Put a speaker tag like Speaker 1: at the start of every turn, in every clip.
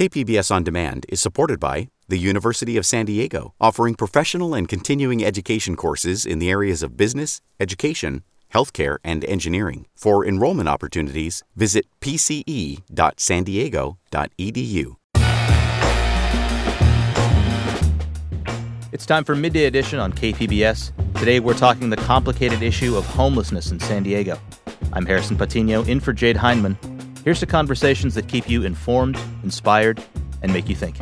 Speaker 1: KPBS On Demand is supported by the University of San Diego, offering professional and continuing education courses in the areas of business, education, healthcare, and engineering. For enrollment opportunities, visit pce.sandiego.edu.
Speaker 2: It's time for Midday Edition on KPBS. Today we're talking the complicated issue of homelessness in San Diego. I'm Harrison Patino, in for Jade Hindman. Here's to conversations that keep you informed, inspired, and make you think.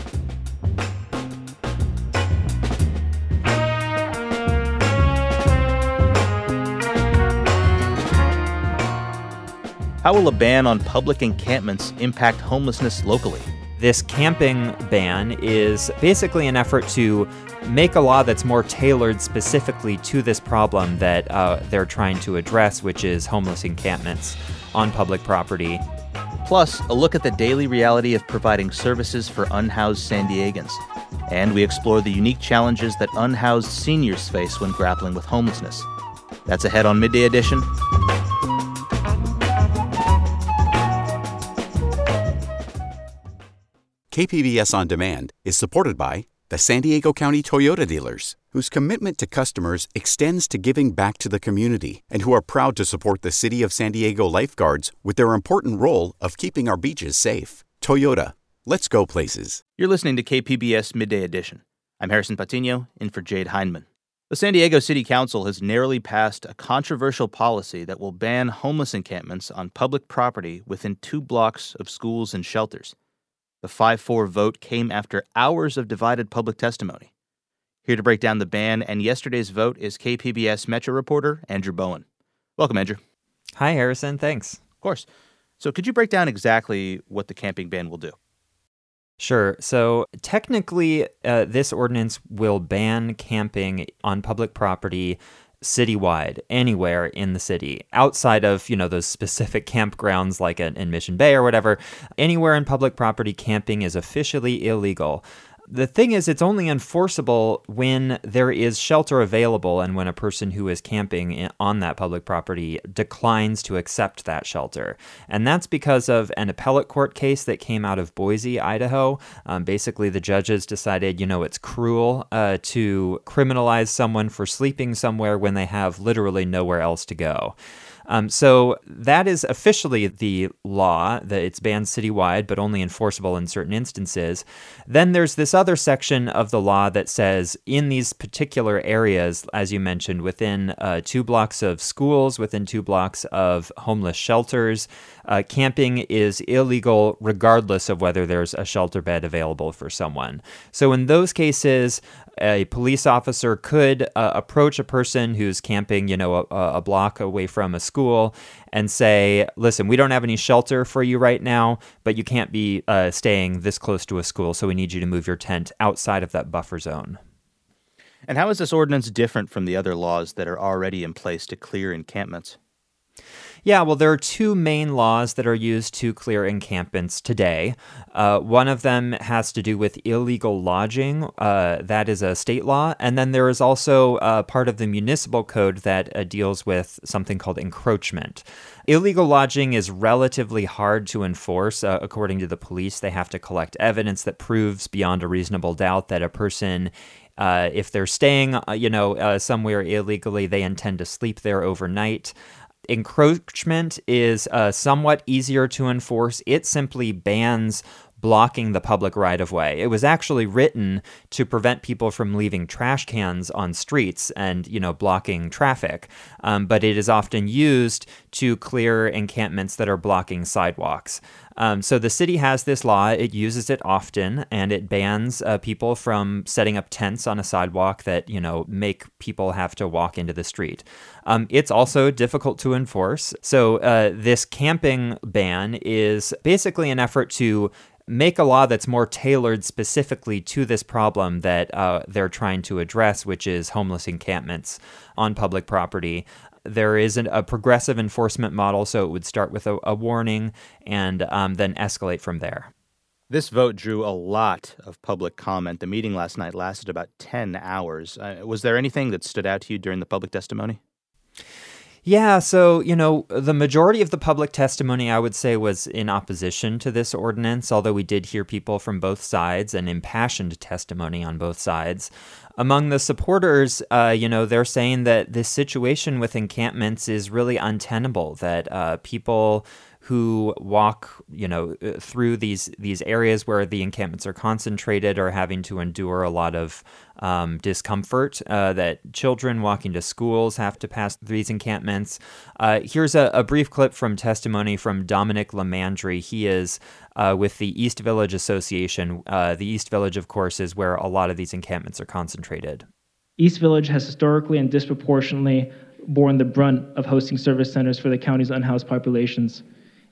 Speaker 2: How will a ban on public encampments impact homelessness locally?
Speaker 3: This camping ban is basically an effort to make a law that's more tailored specifically to this problem that uh, they're trying to address, which is homeless encampments on public property.
Speaker 2: Plus, a look at the daily reality of providing services for unhoused San Diegans. And we explore the unique challenges that unhoused seniors face when grappling with homelessness. That's ahead on Midday Edition.
Speaker 1: KPBS On Demand is supported by the San Diego County Toyota dealers, whose commitment to customers extends to giving back to the community and who are proud to support the City of San Diego lifeguards with their important role of keeping our beaches safe. Toyota, let's go places.
Speaker 2: You're listening to KPBS Midday Edition. I'm Harrison Patino, in for Jade Hindman. The San Diego City Council has narrowly passed a controversial policy that will ban homeless encampments on public property within two blocks of schools and shelters. The 5 4 vote came after hours of divided public testimony. Here to break down the ban and yesterday's vote is KPBS Metro reporter Andrew Bowen. Welcome, Andrew.
Speaker 3: Hi, Harrison. Thanks.
Speaker 2: Of course. So, could you break down exactly what the camping ban will do?
Speaker 3: Sure. So technically, uh, this ordinance will ban camping on public property citywide, anywhere in the city, outside of, you know, those specific campgrounds like in Mission Bay or whatever. Anywhere in public property, camping is officially illegal the thing is, it's only enforceable when there is shelter available and when a person who is camping on that public property declines to accept that shelter. And that's because of an appellate court case that came out of Boise, Idaho. Um, basically, the judges decided, you know, it's cruel uh, to criminalize someone for sleeping somewhere when they have literally nowhere else to go. Um, so that is officially the law that it's banned citywide, but only enforceable in certain instances. Then there's this other section of the law that says in these particular areas, as you mentioned, within uh, two blocks of schools, within two blocks of homeless shelters, uh, camping is illegal regardless of whether there's a shelter bed available for someone. So in those cases, a police officer could uh, approach a person who's camping, you know, a, a, block away from a school and say, listen, we don't have any shelter for you right now, but you can't be uh, staying this close to a school, so we need you to move your tent outside of that buffer zone.
Speaker 2: And how is this ordinance different from the other laws that are already in place to clear encampments?
Speaker 3: Yeah, well, there are two main laws that are used to clear encampments today. Uh, one of them has to do with illegal lodging, uh, that is a state law. And then there is also uh, part of the municipal code that uh, deals with something called encroachment. Illegal lodging is relatively hard to enforce. Uh, according to the police, they have to collect evidence that proves beyond a reasonable doubt that a person uh, if they're staying, uh, you know, uh, somewhere illegally, they intend to sleep there overnight encroachment is uh, somewhat easier to enforce. It simply bans blocking the public right of way. It was actually written to prevent people from leaving trash cans on streets and, you know, blocking traffic. Um, but it is often used to clear encampments that are blocking sidewalks. Um, so the city has this law. It uses it often, and it bans uh, people from setting up tents on a sidewalk that you know make people have to walk into the street. Um, it's also difficult to enforce. So uh, this camping ban is basically an effort to make a law that's more tailored specifically to this problem that uh, they're trying to address, which is homeless encampments on public property there is an, a progressive enforcement model, so it would start with a, a warning and um, then escalate from there.
Speaker 2: This vote drew a lot of public comment. The meeting last night lasted about 10 hours. Uh, was there anything that stood out to you during the public testimony?
Speaker 3: Yeah, so, you know, the majority of the public testimony, I would say, was in opposition to this ordinance, although we did hear people from both sides and impassioned testimony on both sides. Among the supporters, uh, you know, they're saying that this situation with encampments is really untenable, that uh, people who walk, you know, uh, through these these areas where the encampments are concentrated are having to endure a lot of um, discomfort. Uh, that children walking to schools have to pass these encampments. Uh, here's a, a, brief clip from testimony from Dominic Lamandry. He is uh, with the East Village Association. Uh, the East Village, of course, is where a lot of these encampments are concentrated.
Speaker 4: East Village has historically and disproportionately borne the brunt of hosting service centers for the county's unhoused populations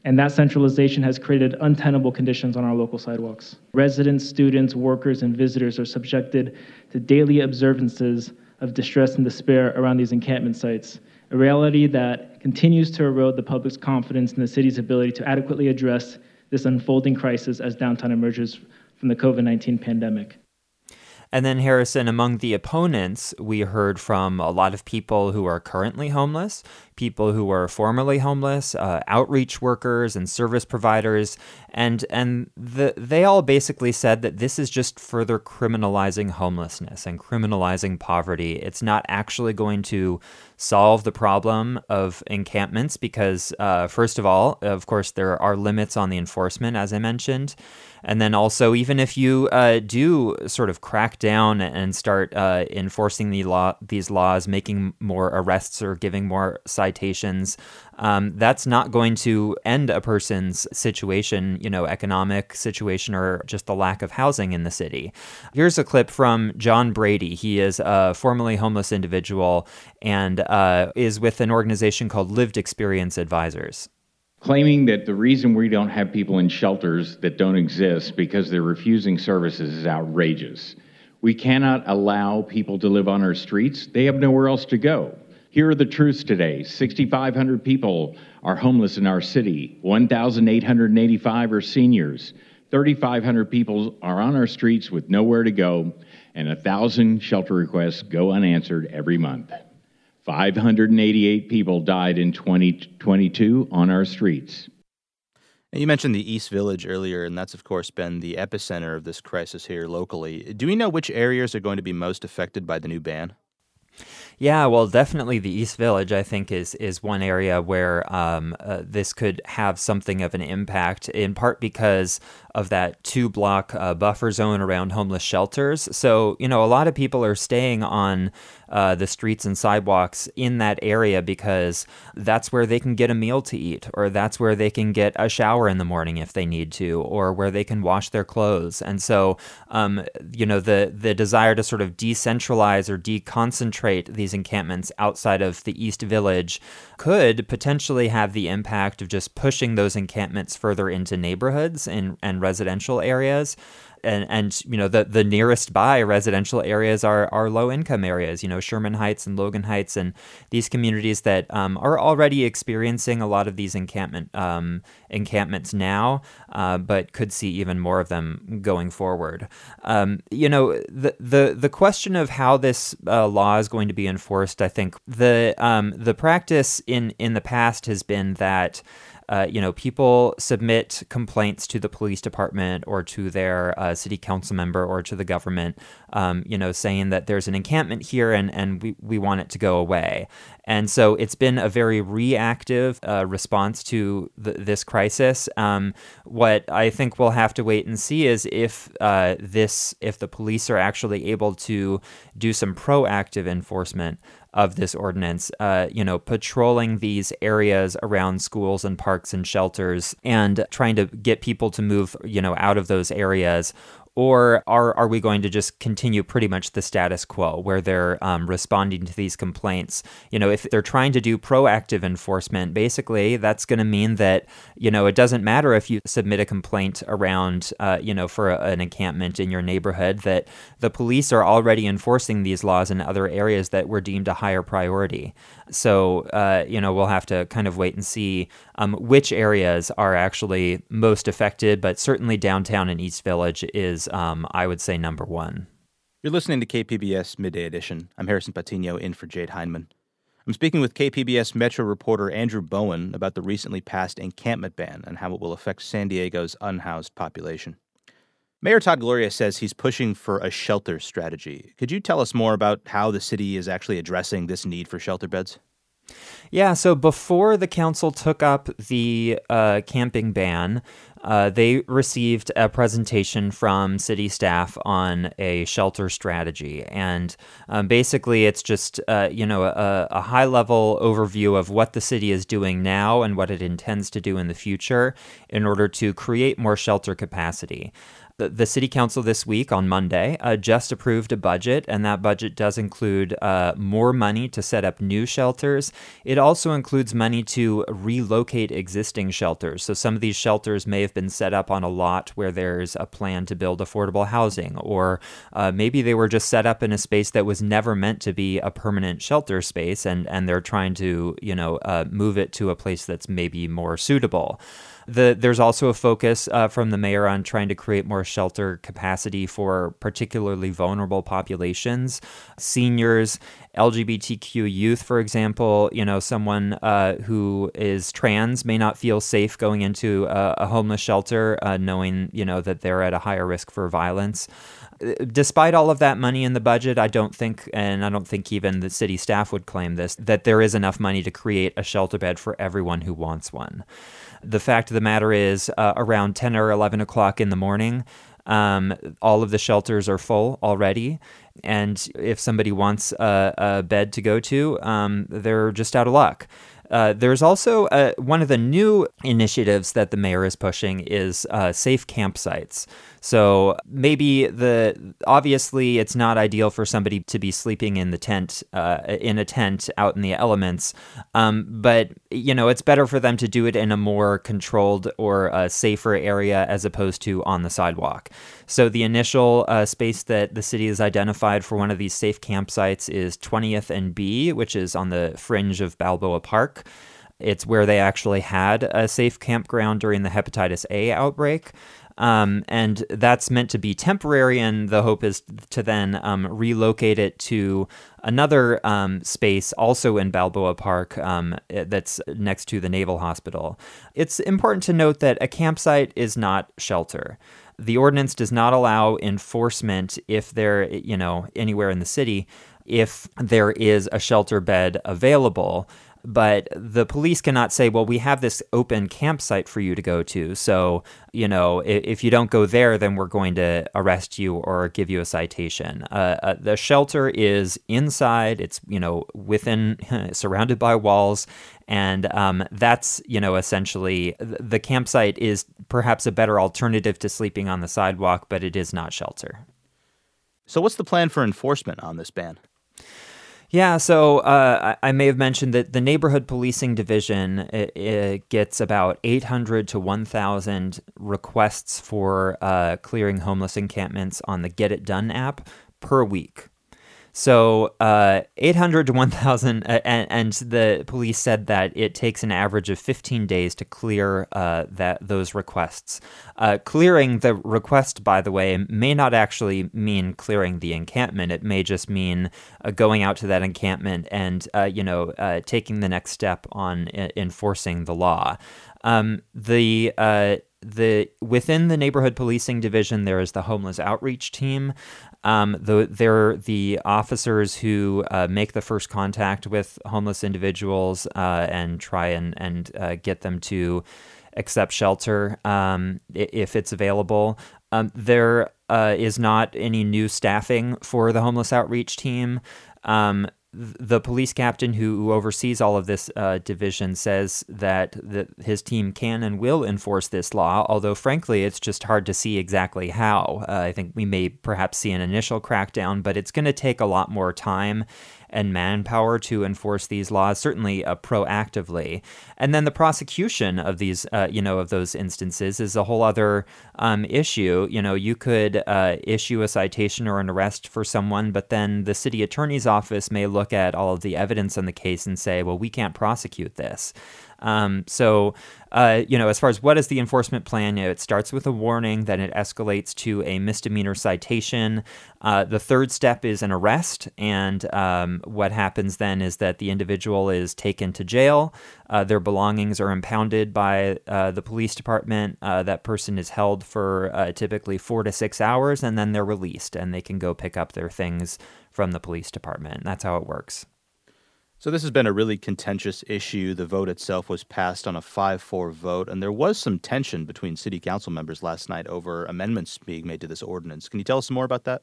Speaker 4: and that centralization has created untenable conditions on our local sidewalks. Residents, students, workers, and visitors are subjected to daily observances of distress and despair around these encampment sites, a reality that continues to erode the public's confidence in the city's ability to adequately address this unfolding crisis as downtown emerges from the COVID 19 pandemic.
Speaker 3: And then, Harrison, among the opponents, we heard from a lot of people who are currently homeless, people who were formerly homeless, uh, outreach workers, and service providers, and and the, they all basically said that this is just further criminalizing homelessness and criminalizing poverty. It's not actually going to solve the problem of encampments because, uh, first of all, of course, there are limits on the enforcement, as I mentioned. And then also, even if you uh, do sort of crack down and start uh, enforcing the law, these laws, making more arrests or giving more citations, um, that's not going to end a person's situation, you know, economic situation or just the lack of housing in the city. Here's a clip from John Brady. He is a formerly homeless individual and uh, is with an organization called Lived Experience Advisors
Speaker 5: claiming that the reason we don't have people in shelters that don't exist because they're refusing services is outrageous. We cannot allow people to live on our streets. They have nowhere else to go. Here are the truths today 6,500 people are homeless in our city, 1,885 are seniors, 3,500 people are on our streets with nowhere to go, and 1,000 shelter requests go unanswered every month. 588 people died in 2022 on our streets.
Speaker 2: You mentioned the East Village earlier, and that's, of course, been the epicenter of this crisis here locally. Do we know which areas are going to be most affected by the new ban?
Speaker 3: Yeah, well, definitely the East Village, I think, is is one area where um, uh, this could have something of an impact. In part because of that two block uh, buffer zone around homeless shelters. So you know, a lot of people are staying on uh, the streets and sidewalks in that area because that's where they can get a meal to eat, or that's where they can get a shower in the morning if they need to, or where they can wash their clothes. And so, um, you know, the the desire to sort of decentralize or deconcentrate these encampments outside of the East Village could potentially have the impact of just pushing those encampments further into neighborhoods and, and residential areas and and you know the the nearest by residential areas are are low income areas. You know Sherman Heights and Logan Heights and these communities that um, are already experiencing a lot of these encampment um, encampments now, uh, but could see even more of them going forward. Um, you know the the the question of how this uh, law is going to be enforced. I think the um, the practice in in the past has been that uh, you know, people submit complaints to the police department or to their uh, city council member or to the government, um, you know, saying that there's an encampment here and, and we, we want it to go away. And so it's been a very reactive uh, response to the, this crisis. Um, what I think we'll have to wait and see is if uh, this, if the police are actually able to do some proactive enforcement of this ordinance, uh, you know, patrolling these areas around schools and parks and shelters and trying to get people to move, you know, out of those areas or are are we going to just continue pretty much the status quo where they're um, responding to these complaints? You know, if they're trying to do proactive enforcement, basically that's going to mean that you know it doesn't matter if you submit a complaint around uh, you know for a, an encampment in your neighborhood that the police are already enforcing these laws in other areas that were deemed a higher priority. So uh, you know we'll have to kind of wait and see um, which areas are actually most affected, but certainly downtown and East Village is um, I would say, number one.
Speaker 2: You're listening to KPBS Midday Edition. I'm Harrison Patino in for Jade Hindman. I'm speaking with KPBS Metro reporter Andrew Bowen about the recently passed encampment ban and how it will affect San Diego's unhoused population. Mayor Todd Gloria says he's pushing for a shelter strategy. Could you tell us more about how the city is actually addressing this need for shelter beds?
Speaker 3: Yeah, so before the council took up the uh, camping ban, uh, they received a presentation from city staff on a shelter strategy. And um, basically, it's just, uh, you know, a, a high level overview of what the city is doing now and what it intends to do in the future in order to create more shelter capacity. The, the city council this week on Monday uh, just approved a budget, and that budget does include uh, more money to set up new shelters. It also includes money to relocate existing shelters. So some of these shelters may have been set up on a lot where there's a plan to build affordable housing, or uh, maybe they were just set up in a space that was never meant to be a permanent shelter space, and and they're trying to you know uh, move it to a place that's maybe more suitable. The, there's also a focus uh, from the mayor on trying to create more shelter capacity for particularly vulnerable populations, seniors, LGBTQ youth, for example. You know, someone uh, who is trans may not feel safe going into a, a homeless shelter, uh, knowing you know that they're at a higher risk for violence despite all of that money in the budget, I don't think, and I don't think even the city staff would claim this, that there is enough money to create a shelter bed for everyone who wants one. The fact of the matter is, uh, around 10 or 11 o'clock in the morning, um, all of the shelters are full already. And if somebody wants a, a bed to go to, um, they're just out of luck. Uh, there's also uh, one of the new initiatives that the mayor is pushing is uh, safe campsites. So maybe the obviously it's not ideal for somebody to be sleeping in the tent uh, in a tent out in the elements, um, but you know it's better for them to do it in a more controlled or uh, safer area as opposed to on the sidewalk. So the initial uh, space that the city has identified for one of these safe campsites is 20th and B, which is on the fringe of Balboa Park. It's where they actually had a safe campground during the hepatitis A outbreak. Um, and that's meant to be temporary, and the hope is to then um, relocate it to another um, space also in Balboa Park um, eh, that's next to the Naval Hospital. It's important to note that a campsite is not shelter. The ordinance does not allow enforcement if they're, you know, anywhere in the city if there is a shelter bed available but the police cannot say, well, we have this open campsite for you to go to. So, you know, if, if you don't go there, then we're going to arrest you or give you a citation. Uh, uh, the shelter is inside, it's, you know, within, surrounded by walls. And um, that's, you know, essentially the campsite is perhaps a better alternative to sleeping on the sidewalk, but it is not shelter.
Speaker 2: So, what's the plan for enforcement on this ban?
Speaker 3: Yeah, so uh, I, may have mentioned that the neighborhood policing division it, it gets about 800 to 1,000 requests for uh, clearing homeless encampments on the Get It Done app per week. So uh, 800 to 1,000, uh, and, and, the police said that it takes an average of 15 days to clear uh, that those requests. Uh, clearing the request, by the way, may not actually mean clearing the encampment. It may just mean uh, going out to that encampment and, uh, you know, taking the next step on enforcing the law. Um, the the within the neighborhood policing division there is the homeless outreach team um, the, they're the officers who uh, make the first contact with homeless individuals uh, and try and, and uh, get them to accept shelter um, if it's available. Um, there uh, is not any new staffing for the homeless outreach team. The police captain who, who, oversees all of this uh, division says that the, his team can and will enforce this law, although frankly, it's just hard to see exactly how. Uh, I think we may perhaps see an initial crackdown, but it's going to take a lot more time and manpower to enforce these laws, certainly uh, proactively. And then the prosecution of these, uh, you know, of those instances is a whole other um, issue. You know, you could uh, issue a citation or an arrest for someone, but then the city attorney's office may look at all of the evidence in the case and say, well, we can't prosecute this. Um, so, uh, you know, as far as what is the enforcement plan, you know, it starts with a warning, then it escalates to a misdemeanor citation. Uh, the third step is an arrest, and um, what happens then is that the individual is taken to jail. Uh, their belongings are impounded by uh, the police department. Uh, that person is held for uh, typically four to six hours, and then they're released, and they can go pick up their things from the police department. That's how it works.
Speaker 2: So, this has been a really contentious issue. The vote itself was passed on a 5 4 vote, and there was some tension between city council members last night over amendments being made to this ordinance. Can you tell us more about that?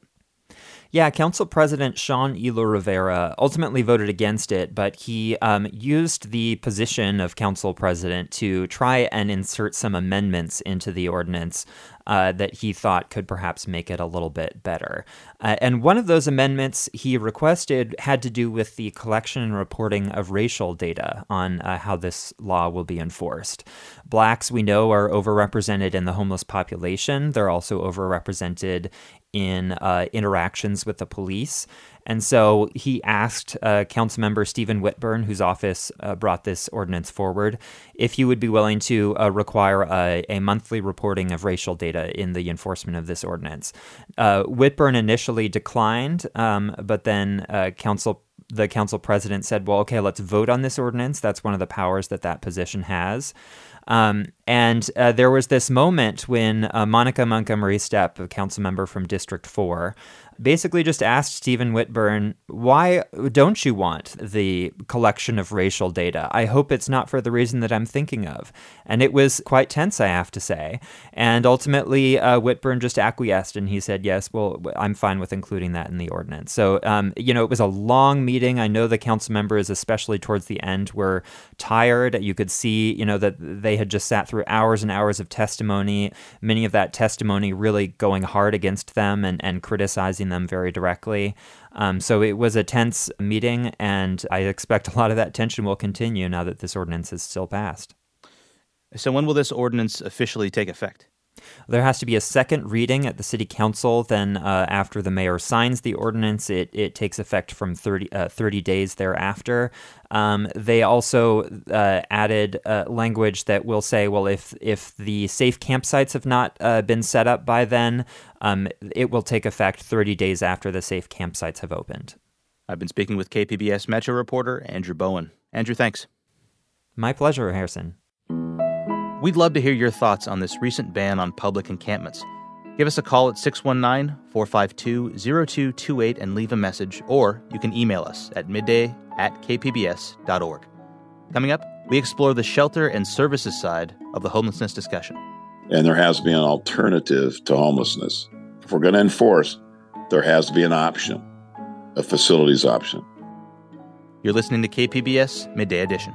Speaker 3: Yeah, Council President Sean Elo Rivera ultimately voted against it, but he um, used the position of Council President to try and insert some amendments into the ordinance uh, that he thought could perhaps make it a little bit better. Uh, and one of those amendments he requested had to do with the collection and reporting of racial data on uh, how this law will be enforced. Blacks, we know, are overrepresented in the homeless population. They're also overrepresented in uh, interactions with the police. And so he asked uh, Councilmember Stephen Whitburn, whose office uh, brought this ordinance forward, if he would be willing to uh, require a, a, monthly reporting of racial data in the enforcement of this ordinance. Uh, Whitburn initially declined, um, but then uh, Council the council president said, "Well, okay, let's vote on this ordinance. That's one of the powers that that position has." Um, and uh, there was this moment when uh, Monica Montgomery Steppe, a council member from District 4, basically just asked Stephen Whitburn, why don't you want the collection of racial data? I hope it's not for the reason that I'm thinking of. And it was quite tense, I have to say. And ultimately, uh, Whitburn just acquiesced and he said, yes, well, I'm fine with including that in the ordinance. So, um, you know, it was a long meeting. I know the council members, especially towards the end, were tired. You could see, you know, that they had just sat through hours and hours of testimony, many of that testimony really going hard against them and, and criticizing them very directly. Um, so it was a tense meeting, and I expect a lot of that tension will continue now that this ordinance is still passed.
Speaker 2: So, when will this ordinance officially take effect?
Speaker 3: There has to be a second reading at the city council. Then, uh, after the mayor signs the ordinance, it, it takes effect from 30, uh, 30 days thereafter. Um, they also uh, added uh, language that will say, well, if if the safe campsites have not uh, been set up by then, um, it will take effect 30 days after the safe campsites have opened.
Speaker 2: I've been speaking with KPBS Metro reporter Andrew Bowen. Andrew, thanks.
Speaker 3: My pleasure, Harrison.
Speaker 2: We'd love to hear your thoughts on this recent ban on public encampments. Give us a call at 619 452 0228 and leave a message, or you can email us at midday at kpbs.org. Coming up, we explore the shelter and services side of the homelessness discussion.
Speaker 6: And there has to be an alternative to homelessness. If we're going to enforce, there has to be an option, a facilities option.
Speaker 2: You're listening to KPBS Midday Edition.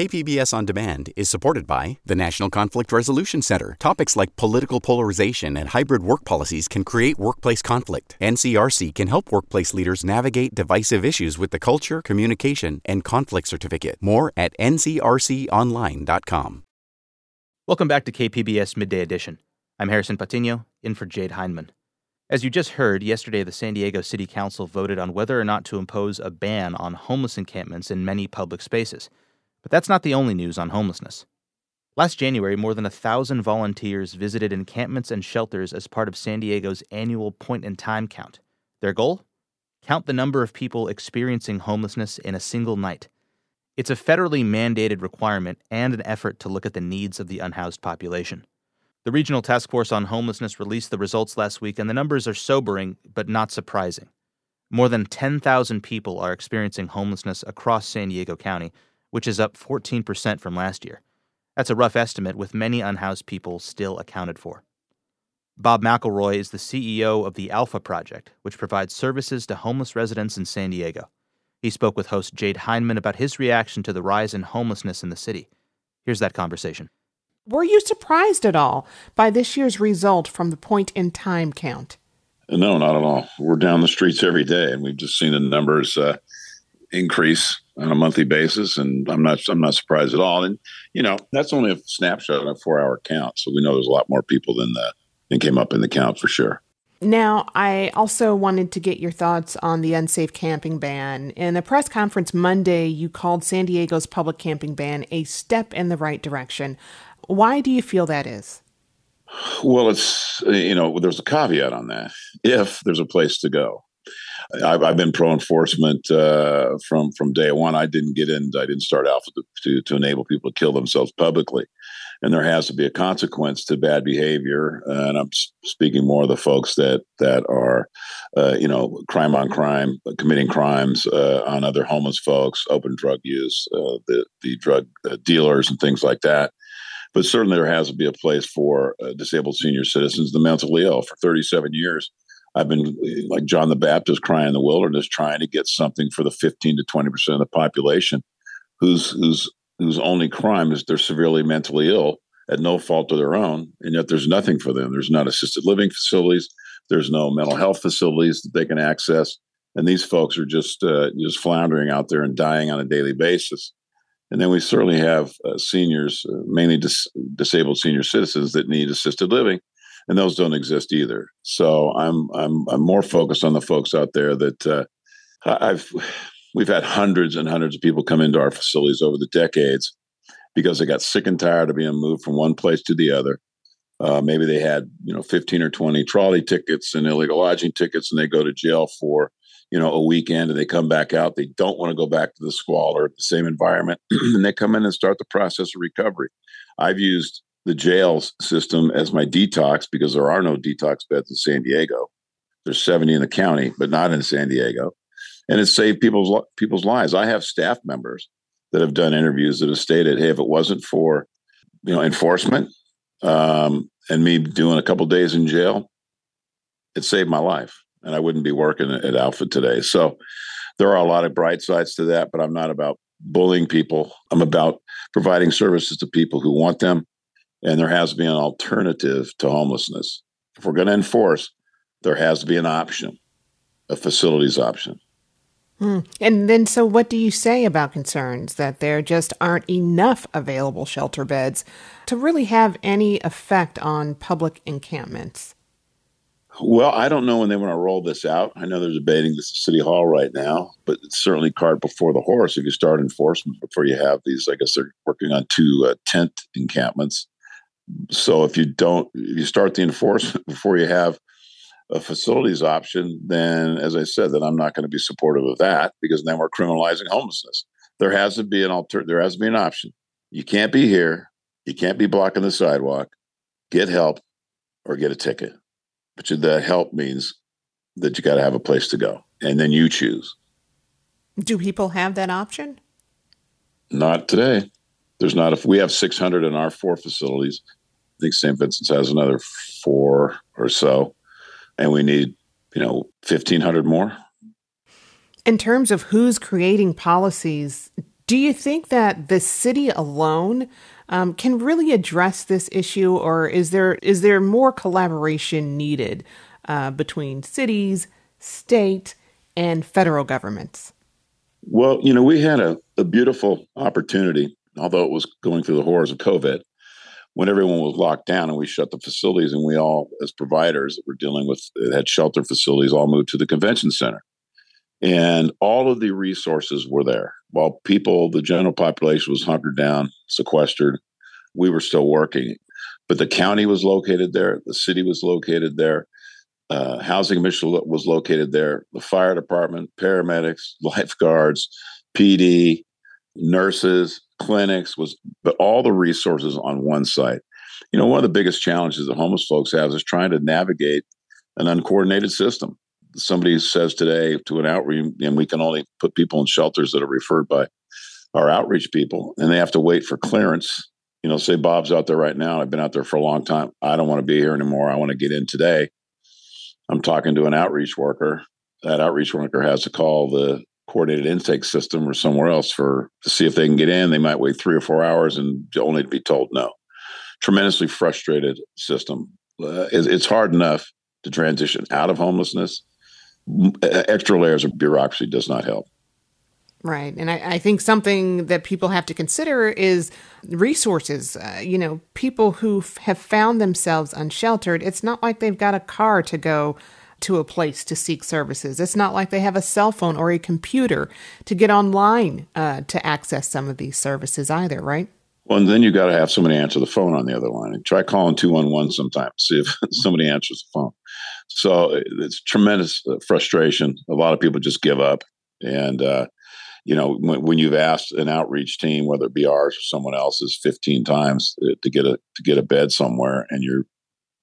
Speaker 1: KPBS On Demand is supported by the National Conflict Resolution Center. Topics like political polarization and hybrid work policies can create workplace conflict. NCRC can help workplace leaders navigate divisive issues with the Culture, Communication, and Conflict Certificate. More at ncrconline.com.
Speaker 2: Welcome back to KPBS Midday Edition. I'm Harrison Patino, in for Jade Hindman. As you just heard, yesterday the San Diego City Council voted on whether or not to impose a ban on homeless encampments in many public spaces. But that's not the only news on homelessness. Last January, more than a thousand volunteers visited encampments and shelters as part of San Diego's annual point in time count. Their goal? Count the number of people experiencing homelessness in a single night. It's a federally mandated requirement and an effort to look at the needs of the unhoused population. The Regional Task Force on Homelessness released the results last week, and the numbers are sobering but not surprising. More than 10,000 people are experiencing homelessness across San Diego County, which is up 14% from last year. That's a rough estimate, with many unhoused people still accounted for. Bob McElroy is the CEO of the Alpha Project, which provides services to homeless residents in San Diego. He spoke with host Jade Hindman about his reaction to the rise in homelessness in the city. Here's that conversation.
Speaker 7: Were you surprised at all by this year's result from the point in time count?
Speaker 6: No, not at all. We're down the streets every day, and we've just seen the numbers uh, increase on a monthly basis, and I'm not I'm not surprised at all. And you know, that's only a snapshot on a four hour count, so we know there's a lot more people than that than came up in the count for sure.
Speaker 7: Now, I also wanted to get your thoughts on the unsafe camping ban. In a press conference Monday, you called San Diego's public camping ban a step in the right direction. Why do you feel that is?
Speaker 6: Well, it's, you know, there's a caveat on that. If there's a place to go. I've, I've been pro enforcement uh, from from day one. I didn't get in. I didn't start Alpha to, to, to enable people to kill themselves publicly and there has to be a consequence to bad behavior. Uh, and I'm speaking more of the folks that that are, uh, you know, crime on crime, committing crimes uh, on other homeless folks, open drug use, uh, the the drug uh, dealers, and things like that. But certainly, there has to be a place for uh, disabled senior citizens, the mentally ill. For 37 years, I've been like John the Baptist, crying in the wilderness, trying to get something for the 15 to 20 percent of the population whose whose whose only crime is they're severely mentally ill at no fault of their own, and yet there's nothing for them. There's not assisted living facilities. There's no mental health facilities that they can access, and these folks are just uh, just floundering out there and dying on a daily basis. And then we certainly have uh, seniors, uh, mainly dis- disabled senior citizens, that need assisted living, and those don't exist either. So I'm I'm I'm more focused on the folks out there that uh, I've we've had hundreds and hundreds of people come into our facilities over the decades because they got sick and tired of being moved from one place to the other. Uh, maybe they had you know 15 or 20 trolley tickets and illegal lodging tickets, and they go to jail for you know a weekend, and they come back out. They don't want to go back to the squalor, the same environment, and they come in and start the process of recovery. I've used the jail system as my detox because there are no detox beds in San Diego. There's 70 in the county, but not in San Diego and it saved people's people's lives. I have staff members that have done interviews that have stated, "Hey, if it wasn't for you know enforcement um, and me doing a couple days in jail, it saved my life, and I wouldn't be working at Alpha today." So there are a lot of bright sides to that, but I'm not about bullying people. I'm about providing services to people who want them, and there has to be an alternative to homelessness. If we're going to enforce, there has to be an option, a facilities option.
Speaker 7: Mm. And then, so what do you say about concerns that there just aren't enough available shelter beds to really have any effect on public encampments?
Speaker 6: Well, I don't know when they want to roll this out. I know they're debating this at City Hall right now, but it's certainly cart before the horse. If you start enforcement before you have these, I guess they're working on two uh, tent encampments. So if you don't, if you start the enforcement before you have a facilities option, then as I said, then I'm not going to be supportive of that because then we're criminalizing homelessness. There has to be an alter there has to be an option. You can't be here, you can't be blocking the sidewalk, get help or get a ticket. But that help means that you got to have a place to go. And then you choose.
Speaker 7: Do people have that option?
Speaker 6: Not today. There's not if we have 600 in our four facilities. I think St. Vincent's has another four or so and we need, you know, 1,500 more.
Speaker 7: In terms of who's creating policies, do you think that the city alone um, can really address this issue, or is there is there more collaboration needed uh, between cities, state, and federal governments?
Speaker 6: Well, you know, we had a, a beautiful opportunity, although it was going through the horrors of COVID, when everyone was locked down and we shut the facilities and we all as providers that were dealing with had shelter facilities all moved to the convention center. And all of the resources were there. While people the general population was hunkered down sequestered we were still working. But the county was located there the city was located there uh, housing commission was located there the fire department paramedics lifeguards pd nurses clinics, was but all the resources on one site. You know, one of the biggest challenges that homeless folks have is trying to navigate an uncoordinated system. Somebody says today to an outreach, and we can only put people in shelters that are referred by our outreach people, and they have to wait for clearance. You know, say Bob's out there right now. I've been out there for a long time. I don't want to be here anymore. I want to get in today. I'm talking to an outreach worker. That outreach worker has to call the coordinated intake system or somewhere else for to see if they can get in. They might wait three or four hours and only to be told no. Tremendously frustrated system. Uh, it's, hard enough to transition out of homelessness. Extra layers of bureaucracy does not help.
Speaker 7: Right. And I, I, think something that people have to consider is resources. Uh, you know, people who f- have found themselves unsheltered, it's not like they've got a car to go to a place to seek services. It's not like they have a cell phone or a computer to get online uh, to access some of these services either, right?
Speaker 6: Well, and then you got to have somebody answer the phone on the other line. Try calling 211 sometimes, see if somebody answers the phone. So it's tremendous uh, frustration. A lot of people just give up. And, uh, you know, when, when, you've asked an outreach team, whether it be ours or someone else's, 15 times uh, to get a to get a bed somewhere, and you're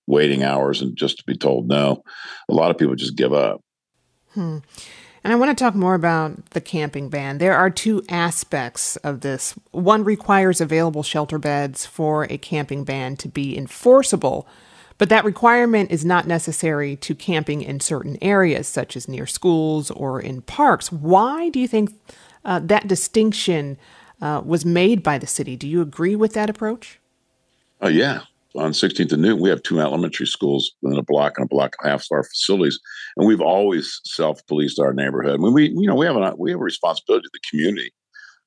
Speaker 6: waiting hours and just to be told no, a lot of people just give up.
Speaker 7: Hmm. And I want to talk more about the camping ban. There are two aspects of this. One requires available shelter beds for a camping ban to be enforceable, but that requirement is not necessary to camping in certain areas, such as near schools or in parks. Why do you think uh, that distinction uh, was made by the city. Do you agree with that approach?
Speaker 6: Oh, yeah. On 16th and Newton, we have two elementary schools within a block and a block and a half of our facilities, and we've always self-policed our neighborhood. I mean, we, you know, we have a we have a responsibility to the community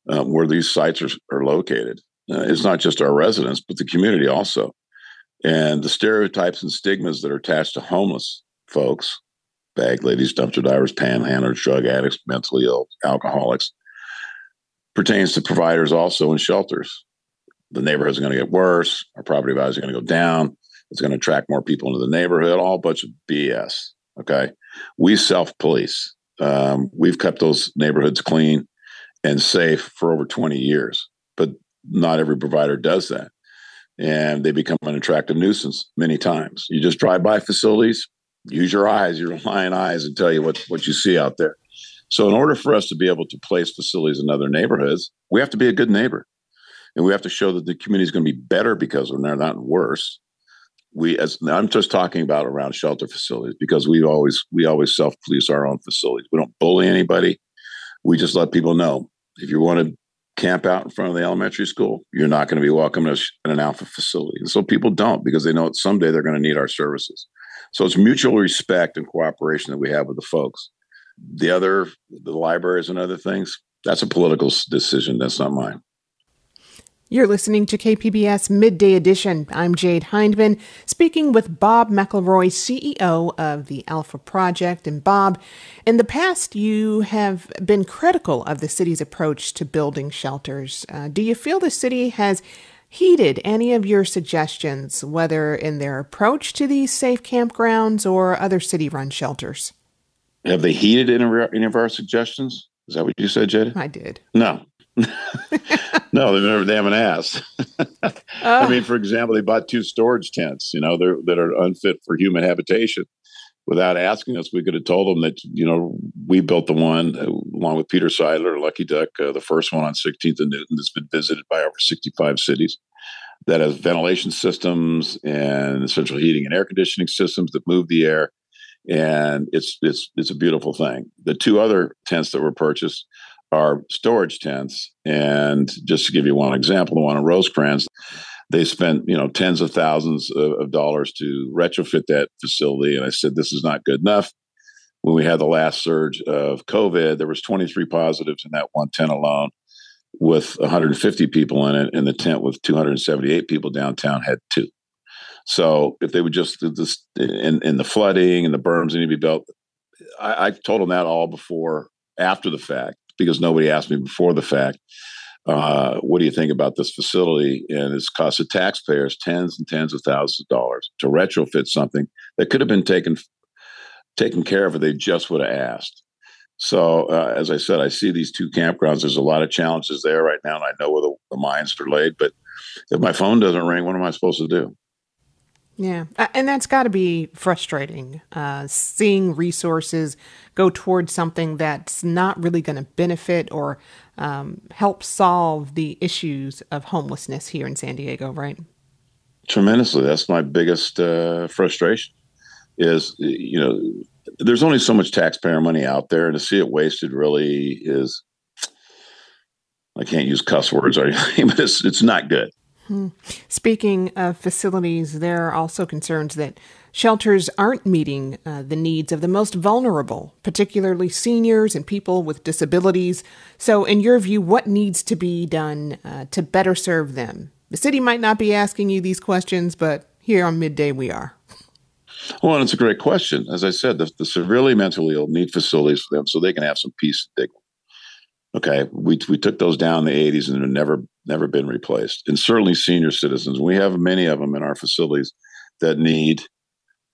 Speaker 6: um, where these sites are, are located. Uh, it's not just our residents, but the community also. And the stereotypes and stigmas that are attached to homeless folks, bag ladies, dumpster divers, panhandlers, drug addicts, mentally ill, alcoholics, pertains to providers also in shelters. The neighborhood's going to get worse. Our property values are going to go down. It's going to attract more people into the neighborhood. All bunch of BS. Okay, we self police. Um, we've kept those neighborhoods clean and safe for over 20 years, but not every provider does that. And they become an attractive nuisance many times. You just drive by facilities, use your eyes, your lion eyes, and tell you what, what you see out there. So, in order for us to be able to place facilities in other neighborhoods, we have to be a good neighbor, and we have to show that the community is going to be better because we're not worse. We, as I'm just talking about around shelter facilities, because we always we always self police our own facilities. We don't bully anybody. We just let people know if you want to camp out in front of the elementary school, you're not going to be welcome in an alpha facility. And so people don't because they know that someday they're going to need our services. So it's mutual respect and cooperation that we have with the folks the other the libraries and other things that's a political decision that's not mine
Speaker 7: you're listening to KPBS Midday Edition. I'm Jade Hindman, speaking with Bob McElroy, CEO of the Alpha Project. And Bob, in the past, you have been critical of the city's approach to building shelters. Uh, do you feel the city has heeded any of your suggestions, whether in their approach to these safe campgrounds or other city run shelters?
Speaker 6: Have they heeded any of our, any of our suggestions? Is that what you said, Jada?
Speaker 7: I did.
Speaker 6: No. no, they've never, they haven't asked. uh, I mean, for example, they bought two storage tents, you know, that are unfit for human habitation. Without asking us, we could have told them that, you know, we built the one uh, along with Peter Seidler, Lucky Duck, uh, the first one on 16th and Newton that's been visited by over 65 cities that has ventilation systems and central heating and air conditioning systems that move the air and it's it's it's a beautiful thing. The two other tents that were purchased are storage tents, and just to give you one example, the one in Rosecrans, they spent you know tens of thousands of, of dollars to retrofit that facility, and I said this is not good enough. When we had the last surge of COVID, there was 23 positives in that one tent alone, with 150 people in it, and the tent with 278 people downtown had two. So if they would just this in, in the flooding and the berms need to be built, I, I told them that all before after the fact because nobody asked me before the fact. Uh, what do you think about this facility? And it's cost the taxpayers tens and tens of thousands of dollars to retrofit something that could have been taken taken care of if they just would have asked. So, uh, as I said, I see these two campgrounds. There's a lot of challenges there right now, and I know where the, the mines are laid. But if my phone doesn't ring, what am I supposed to do?
Speaker 7: Yeah, and that's got to be frustrating. Uh, seeing resources go towards something that's not really going to benefit or um, help solve the issues of homelessness here in San Diego, right?
Speaker 6: Tremendously. That's my biggest uh, frustration. Is you know, there's only so much taxpayer money out there, and to see it wasted really is. I can't use cuss words or anything, but it's it's not good.
Speaker 7: Speaking of facilities, there are also concerns that shelters aren't meeting uh, the needs of the most vulnerable, particularly seniors and people with disabilities. So, in your view, what needs to be done uh, to better serve them? The city might not be asking you these questions, but here on midday we are.
Speaker 6: Well, and it's a great question. As I said, the, the severely mentally ill need facilities for them so they can have some peace and dignity. Okay, we we took those down in the 80s and they've never never been replaced. And certainly senior citizens, we have many of them in our facilities that need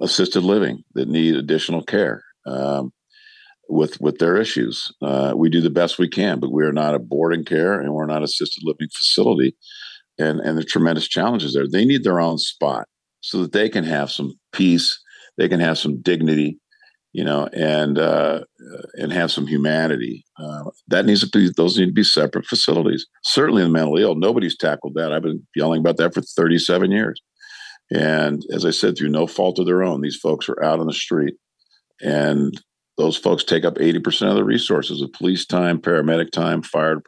Speaker 6: assisted living, that need additional care um, with with their issues. Uh, we do the best we can, but we are not a boarding care and we're not assisted living facility. And and the tremendous challenges there. They need their own spot so that they can have some peace, they can have some dignity, you know, and uh, and have some humanity. Uh, that needs to be; those need to be separate facilities. Certainly, in the mentally ill, nobody's tackled that. I've been yelling about that for 37 years. And as I said, through no fault of their own, these folks are out on the street, and those folks take up 80% of the resources of police time, paramedic time, fire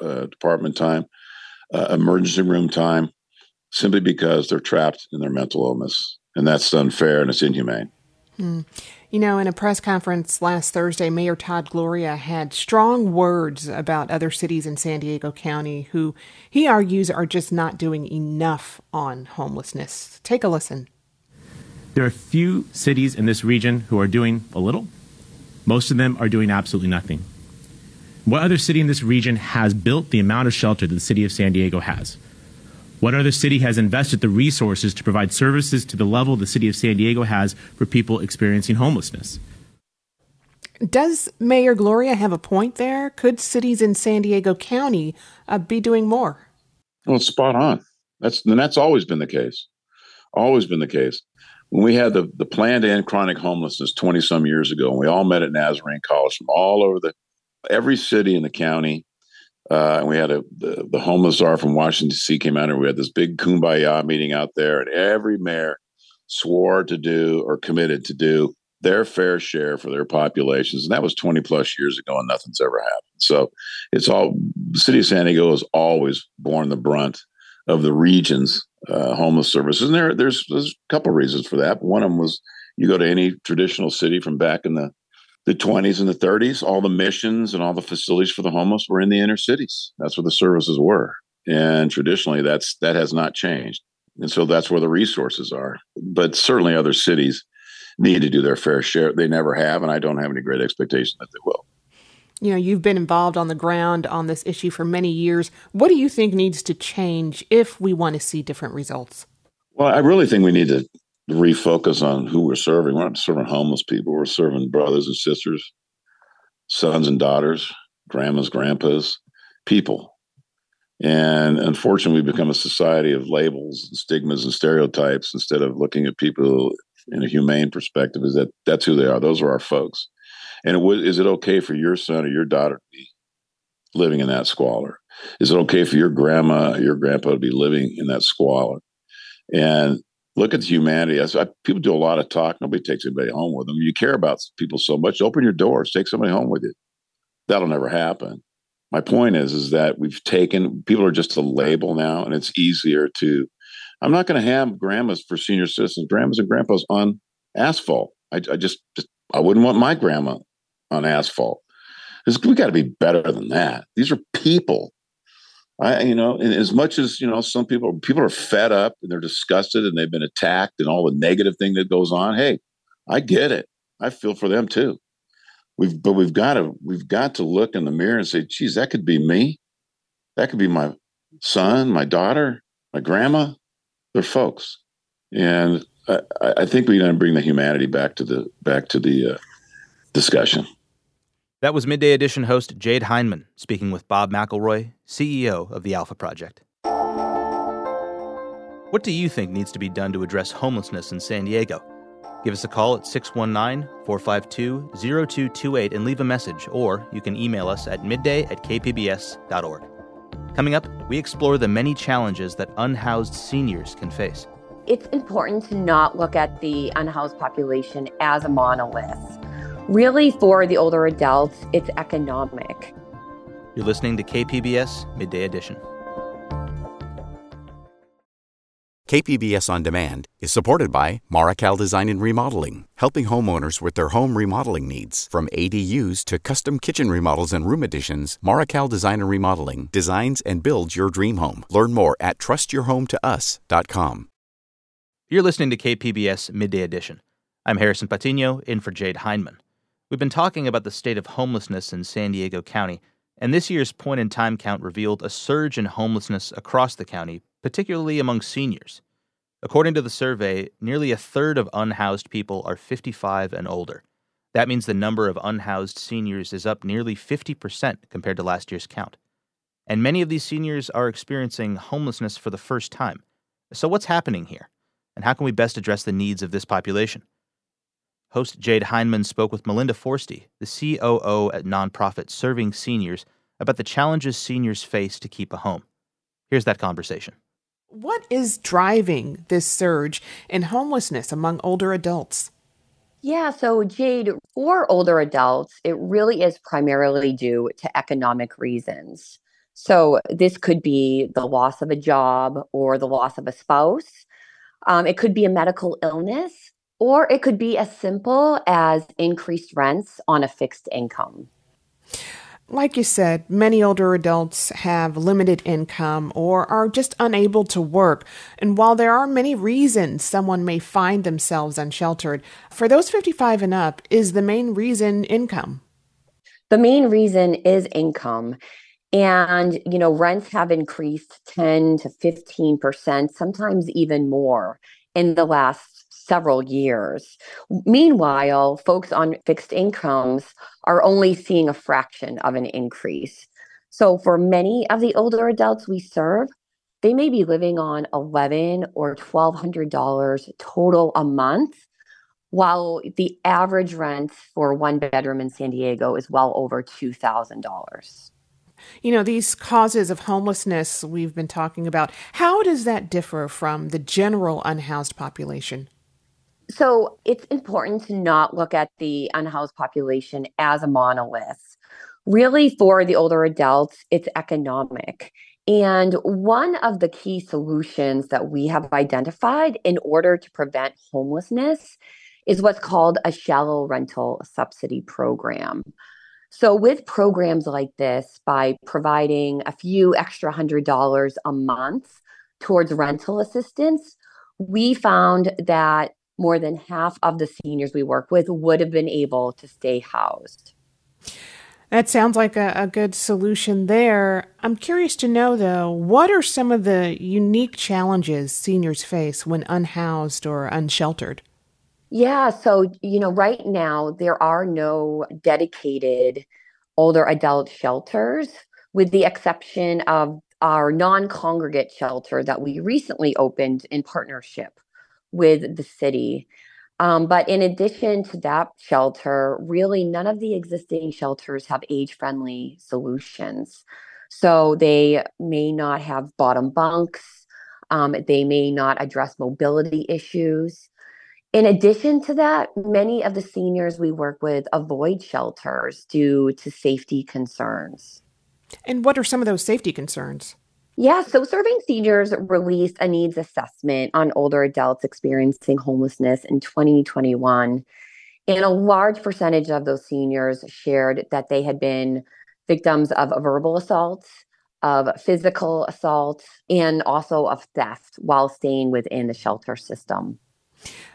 Speaker 6: uh, department time, uh, emergency room time, simply because they're trapped in their mental illness. And that's unfair and it's inhumane.
Speaker 7: Hmm. You know, in a press conference last Thursday, Mayor Todd Gloria had strong words about other cities in San Diego County who he argues are just not doing enough on homelessness. Take a listen.
Speaker 8: There are few cities in this region who are doing a little. Most of them are doing absolutely nothing. What other city in this region has built the amount of shelter that the city of San Diego has? What other city has invested the resources to provide services to the level the city of San Diego has for people experiencing homelessness?
Speaker 7: Does Mayor Gloria have a point there? Could cities in San Diego County uh, be doing more?
Speaker 6: Well, it's spot on. That's and that's always been the case. Always been the case. When we had the the plan to end chronic homelessness twenty some years ago, and we all met at Nazarene College from all over the every city in the county uh, and we had a the, the homeless czar from Washington D.C. came out, and we had this big kumbaya meeting out there, and every mayor swore to do or committed to do their fair share for their populations, and that was 20 plus years ago, and nothing's ever happened. So it's all the city of San Diego has always borne the brunt of the region's uh, homeless services, and there there's there's a couple reasons for that. One of them was you go to any traditional city from back in the the 20s and the 30s, all the missions and all the facilities for the homeless were in the inner cities. That's where the services were. And traditionally that's that has not changed. And so that's where the resources are. But certainly other cities need to do their fair share. They never have, and I don't have any great expectation that they will.
Speaker 7: You know, you've been involved on the ground on this issue for many years. What do you think needs to change if we want to see different results?
Speaker 6: Well, I really think we need to refocus on who we're serving. We're not serving homeless people. We're serving brothers and sisters, sons and daughters, grandmas, grandpas, people. And unfortunately, we've become a society of labels and stigmas and stereotypes instead of looking at people in a humane perspective. Is that that's who they are? Those are our folks. And is it okay for your son or your daughter to be living in that squalor? Is it okay for your grandma, your grandpa to be living in that squalor? And look at the humanity. I, people do a lot of talk. Nobody takes anybody home with them. You care about people so much. Open your doors. Take somebody home with you. That'll never happen. My point is, is that we've taken people are just a label now, and it's easier to. I'm not going to have grandmas for senior citizens, grandmas and grandpas on asphalt. I, I just, just, I wouldn't want my grandma on asphalt. We got to be better than that. These are people I, you know, and as much as you know, some people people are fed up and they're disgusted and they've been attacked and all the negative thing that goes on. Hey, I get it. I feel for them too. We've but we've got to we've got to look in the mirror and say, geez, that could be me. That could be my son, my daughter, my grandma. They're folks, and I, I think we got to bring the humanity back to the back to the uh, discussion.
Speaker 2: That was Midday Edition host Jade Hindman speaking with Bob McElroy, CEO of the Alpha Project. What do you think needs to be done to address homelessness in San Diego? Give us a call at 619 452 0228 and leave a message, or you can email us at midday at kpbs.org. Coming up, we explore the many challenges that unhoused seniors can face.
Speaker 9: It's important to not look at the unhoused population as a monolith Really, for the older adults, it's economic.
Speaker 2: You're listening to KPBS Midday Edition.
Speaker 1: KPBS On Demand is supported by Marrokal Design and Remodeling, helping homeowners with their home remodeling needs. From ADUs to custom kitchen remodels and room additions, Marrokal Design and Remodeling designs and builds your dream home. Learn more at trustyourhometous.com.
Speaker 2: You're listening to KPBS Midday Edition. I'm Harrison Patino, in for Jade Hindman. We've been talking about the state of homelessness in San Diego County, and this year's point in time count revealed a surge in homelessness across the county, particularly among seniors. According to the survey, nearly a third of unhoused people are 55 and older. That means the number of unhoused seniors is up nearly 50% compared to last year's count. And many of these seniors are experiencing homelessness for the first time. So, what's happening here? And how can we best address the needs of this population? Host Jade Hindman spoke with Melinda Forsty, the COO at nonprofit Serving Seniors, about the challenges seniors face to keep a home. Here's that conversation.
Speaker 7: What is driving this surge in homelessness among older adults?
Speaker 9: Yeah, so Jade, for older adults, it really is primarily due to economic reasons. So this could be the loss of a job or the loss of a spouse. Um, it could be a medical illness, or it could be as simple as increased rents on a fixed income
Speaker 7: like you said, many older adults have limited income or are just unable to work. And while there are many reasons someone may find themselves unsheltered, for those 55 and up, is the main reason income?
Speaker 9: The main reason is income. And, you know, rents have increased 10 to 15%, sometimes even more in the last several years. Meanwhile, folks on fixed incomes are only seeing a fraction of an increase. So, for many of the older adults we serve, they may be living on eleven or twelve hundred dollars total a month, while the average rent for one bedroom in San Diego is well over two thousand dollars.
Speaker 7: You know, these causes of homelessness we've been talking about, how does that differ from the general unhoused population?
Speaker 9: So it's important to not look at the unhoused population as a monolith. Really, for the older adults, it's economic. And one of the key solutions that we have identified in order to prevent homelessness is what's called a shallow rental subsidy program. So, with programs like this, by providing a few extra hundred dollars a month towards rental assistance, we found that more than half of the seniors we work with would have been able to stay housed.
Speaker 7: That sounds like a, a, good solution there. I'm curious to know, though, what are some of the unique challenges seniors face when unhoused or unsheltered?
Speaker 9: Yeah, so, you know, right now there are no dedicated older adult shelters, with the exception of our non congregate shelter that we recently opened in partnership with the city. Um, but in addition to that shelter, really none of the existing shelters have age friendly solutions. So they may not have bottom bunks, um, they may not address mobility issues. In addition to that, many of the seniors we work with avoid shelters due to safety concerns.
Speaker 7: And what are some of those safety concerns?
Speaker 9: Yeah, so Serving Seniors released a needs assessment on older adults experiencing homelessness in 2021. And a large percentage of those seniors shared that they had been victims of verbal assault, of physical assault, and also of theft while staying within the shelter system.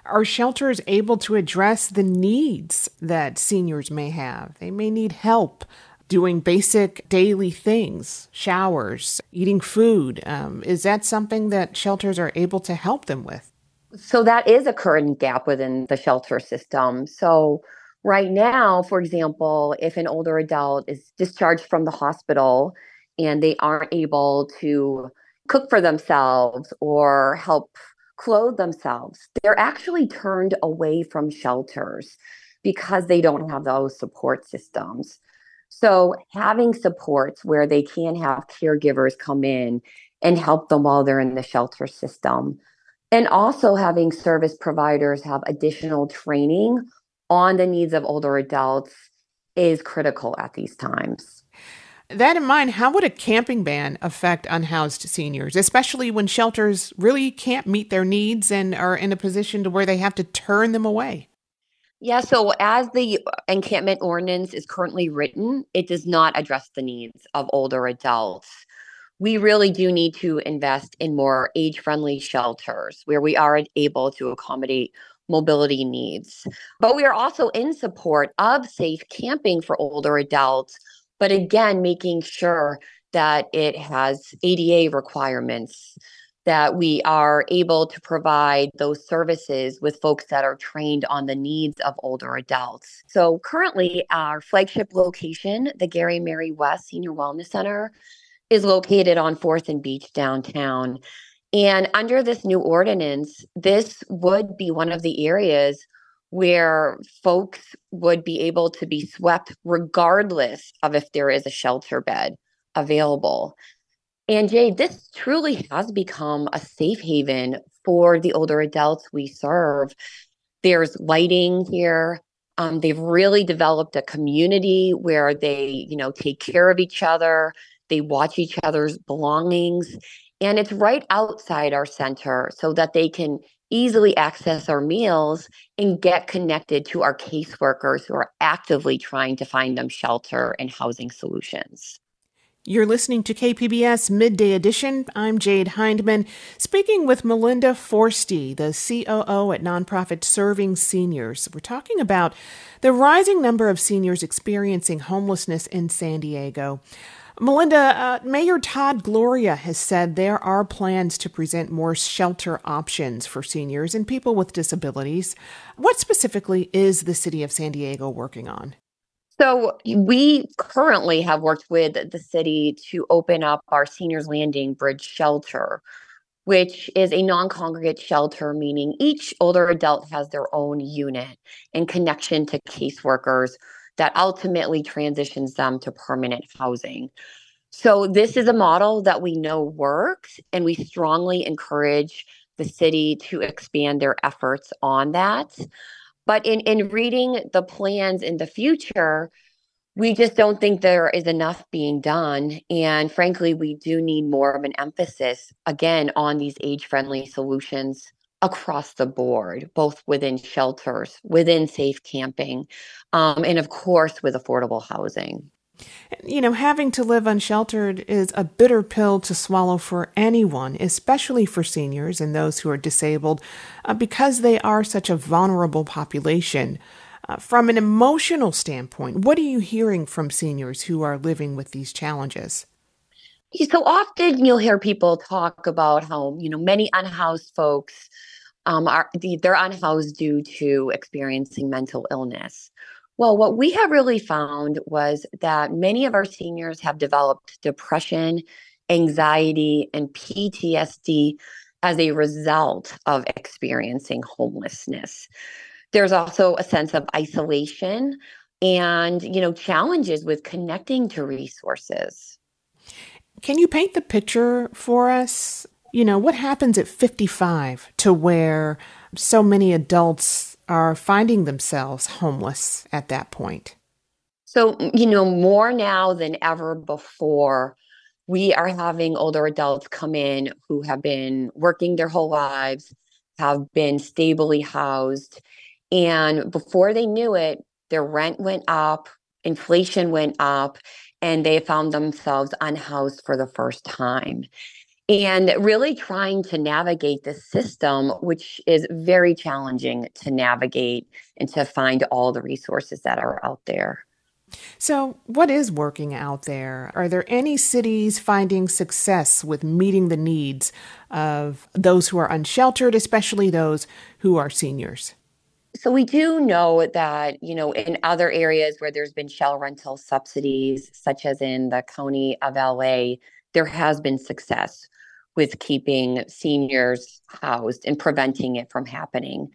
Speaker 7: Are shelters able to address the needs that seniors may have? They may need help doing basic daily things, showers, eating food. Um, is that something that shelters are able to help them with?
Speaker 9: So, that is a current gap within the shelter system. So, right now, for example, if an older adult is discharged from the hospital and they aren't able to cook for themselves or help clothe themselves, they're actually turned away from shelters because they don't have those support systems. So, having supports where they can have caregivers come in and help them while they're in the shelter system. And also having service providers have additional training on the needs of older adults is critical at these times.
Speaker 7: That in mind, how would a camping ban affect unhoused seniors, especially when shelters really can't meet their needs and are in a position to where they have to turn them away?
Speaker 9: Yeah, so as the encampment ordinance is currently written, it does not address the needs of older adults. We really do need to invest in more age friendly shelters where we are able to accommodate mobility needs. But we are also in support of safe camping for older adults but again, making sure that it has ADA requirements, that we are able to provide those services with folks that are trained on the needs of older adults. So currently, our flagship location, the Gary Mary West Senior Wellness Center, is located on 4th and Beach downtown. And under this new ordinance, this would be one of the areas where folks would be able to be swept regardless of if there is a shelter bed available. And Jade, this truly has become a safe haven for the older adults we serve. There's lighting here. Um, they've really developed a community where they, you know, take care of each other. They watch each other's belongings. And it's right outside our center so that they can easily access our meals and get connected to our caseworkers who are actively trying to find them shelter and housing solutions.
Speaker 7: You're listening to KPBS Midday Edition. I'm Jade Hindman, speaking with Melinda Forsty, the COO at nonprofit Serving Seniors. We're talking about the rising number of seniors experiencing homelessness in San Diego. Melinda, uh, Mayor Todd Gloria has said there are plans to present more shelter options for seniors and people with disabilities. What specifically is the city of San Diego working on?
Speaker 9: So, we currently have worked with the city to open up our Seniors Landing Bridge shelter, which is a non congregate shelter, meaning each older adult has their own unit in connection to caseworkers that ultimately transitions them to permanent housing. So, this is a model that we know works, and we strongly encourage the city to expand their efforts on that. But in, in reading the plans in the future, we just don't think there is enough being done. And frankly, we do need more of an emphasis, again, on these age friendly solutions across the board, both within shelters, within safe camping, um, and of course with affordable housing.
Speaker 7: You know, having to live unsheltered is a bitter pill to swallow for anyone, especially for seniors and those who are disabled, uh, because they are such a vulnerable population. Uh, from an emotional standpoint, what are you hearing from seniors who are living with these challenges?
Speaker 9: So often you'll hear people talk about how, you know, many unhoused folks um, are they're unhoused due to experiencing mental illness. Well, what we have really found was that many of our seniors have developed depression, anxiety, and PTSD as a result of experiencing homelessness. There's also a sense of isolation and, you know, challenges with connecting to resources.
Speaker 7: Can you paint the picture for us? You know, what happens at 55 to where so many adults are finding themselves homeless at that point?
Speaker 9: So, you know, more now than ever before, we are having older adults come in who have been working their whole lives, have been stably housed. And before they knew it, their rent went up, inflation went up, and they found themselves unhoused for the first time and really trying to navigate the system, which is very challenging to navigate and to find all the resources that are out there.
Speaker 7: So, what is working out there? Are there any cities finding success with meeting the needs of those who are unsheltered, especially those who are seniors?
Speaker 9: So we do know that, you know, in other areas where there's been shallow rental subsidies, such as in the county of LA, there has been success with keeping seniors housed and preventing it from happening.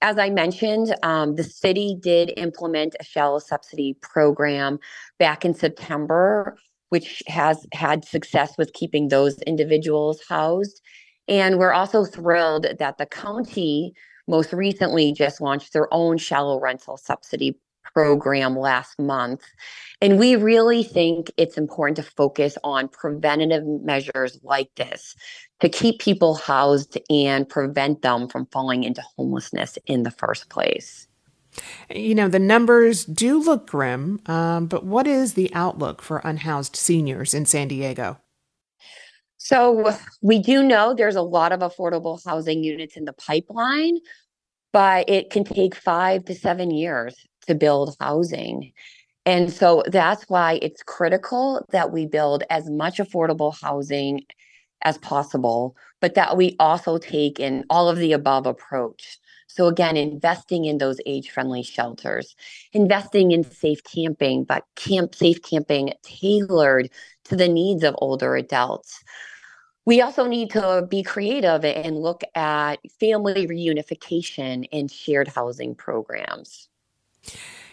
Speaker 9: As I mentioned, um, the city did implement a shallow subsidy program back in September, which has had success with keeping those individuals housed. And we're also thrilled that the county most recently just launched their own shallow rental subsidy program last month. And we really think it's important to focus on preventative measures like this to keep people housed and prevent them from falling into homelessness in the first place.
Speaker 7: You know, the numbers do look grim, um, but what is the outlook for unhoused seniors in San Diego?
Speaker 9: So, we do know there's a lot of affordable housing units in the pipeline, but it can take five to seven years to build housing. And so that's why it's critical that we build as much affordable housing as possible, but that we also take in all of the above approach. So, again, investing in those age friendly shelters, investing in safe camping, but camp safe camping tailored to the needs of older adults. We also need to be creative and look at family reunification and shared housing programs.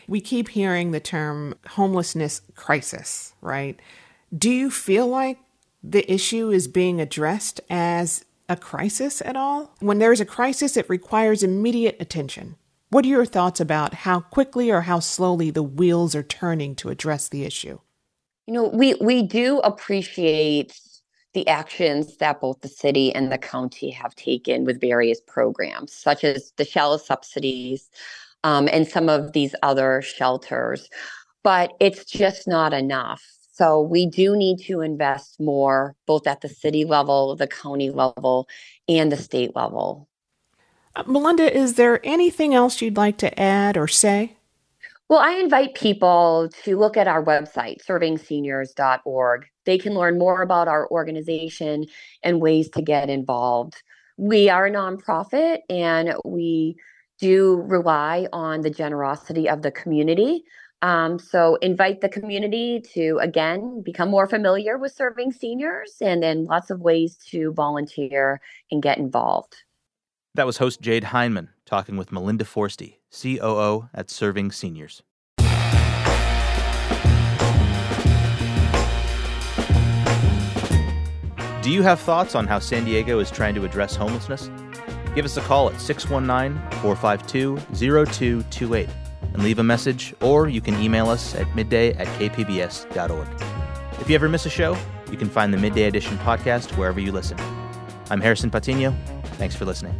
Speaker 7: We keep hearing the term homelessness crisis, right? Do you feel like the issue is being addressed as a crisis at all? When there is a crisis, it requires immediate attention. What are your thoughts about how quickly or how slowly the wheels are turning to address the issue?
Speaker 9: You know, we, we do appreciate the actions that both the city and the county have taken with various programs, such as the shallow subsidies, um, and some of these other shelters. But it's just not enough. So we do need to invest more, both at the city level, the county level, and the state level.
Speaker 7: Uh, Melinda, is there anything else you'd like to add or say?
Speaker 9: Well, I invite people to look at our website, servingseniors.org. They can learn more about our organization and ways to get involved. We are a nonprofit and we do rely on the generosity of the community. Um, so invite the community to again become more familiar with serving seniors and then lots of ways to volunteer and get involved.
Speaker 2: That was host Jade Hindman talking with Melinda Forsty, COO at Serving Seniors. Do you have thoughts on how San Diego is trying to address homelessness? Give us a call at 619 452 0228 and leave a message, or you can email us at midday at kpbs.org. If you ever miss a show, you can find the Midday Edition podcast wherever you listen. I'm Harrison Patino. Thanks for listening.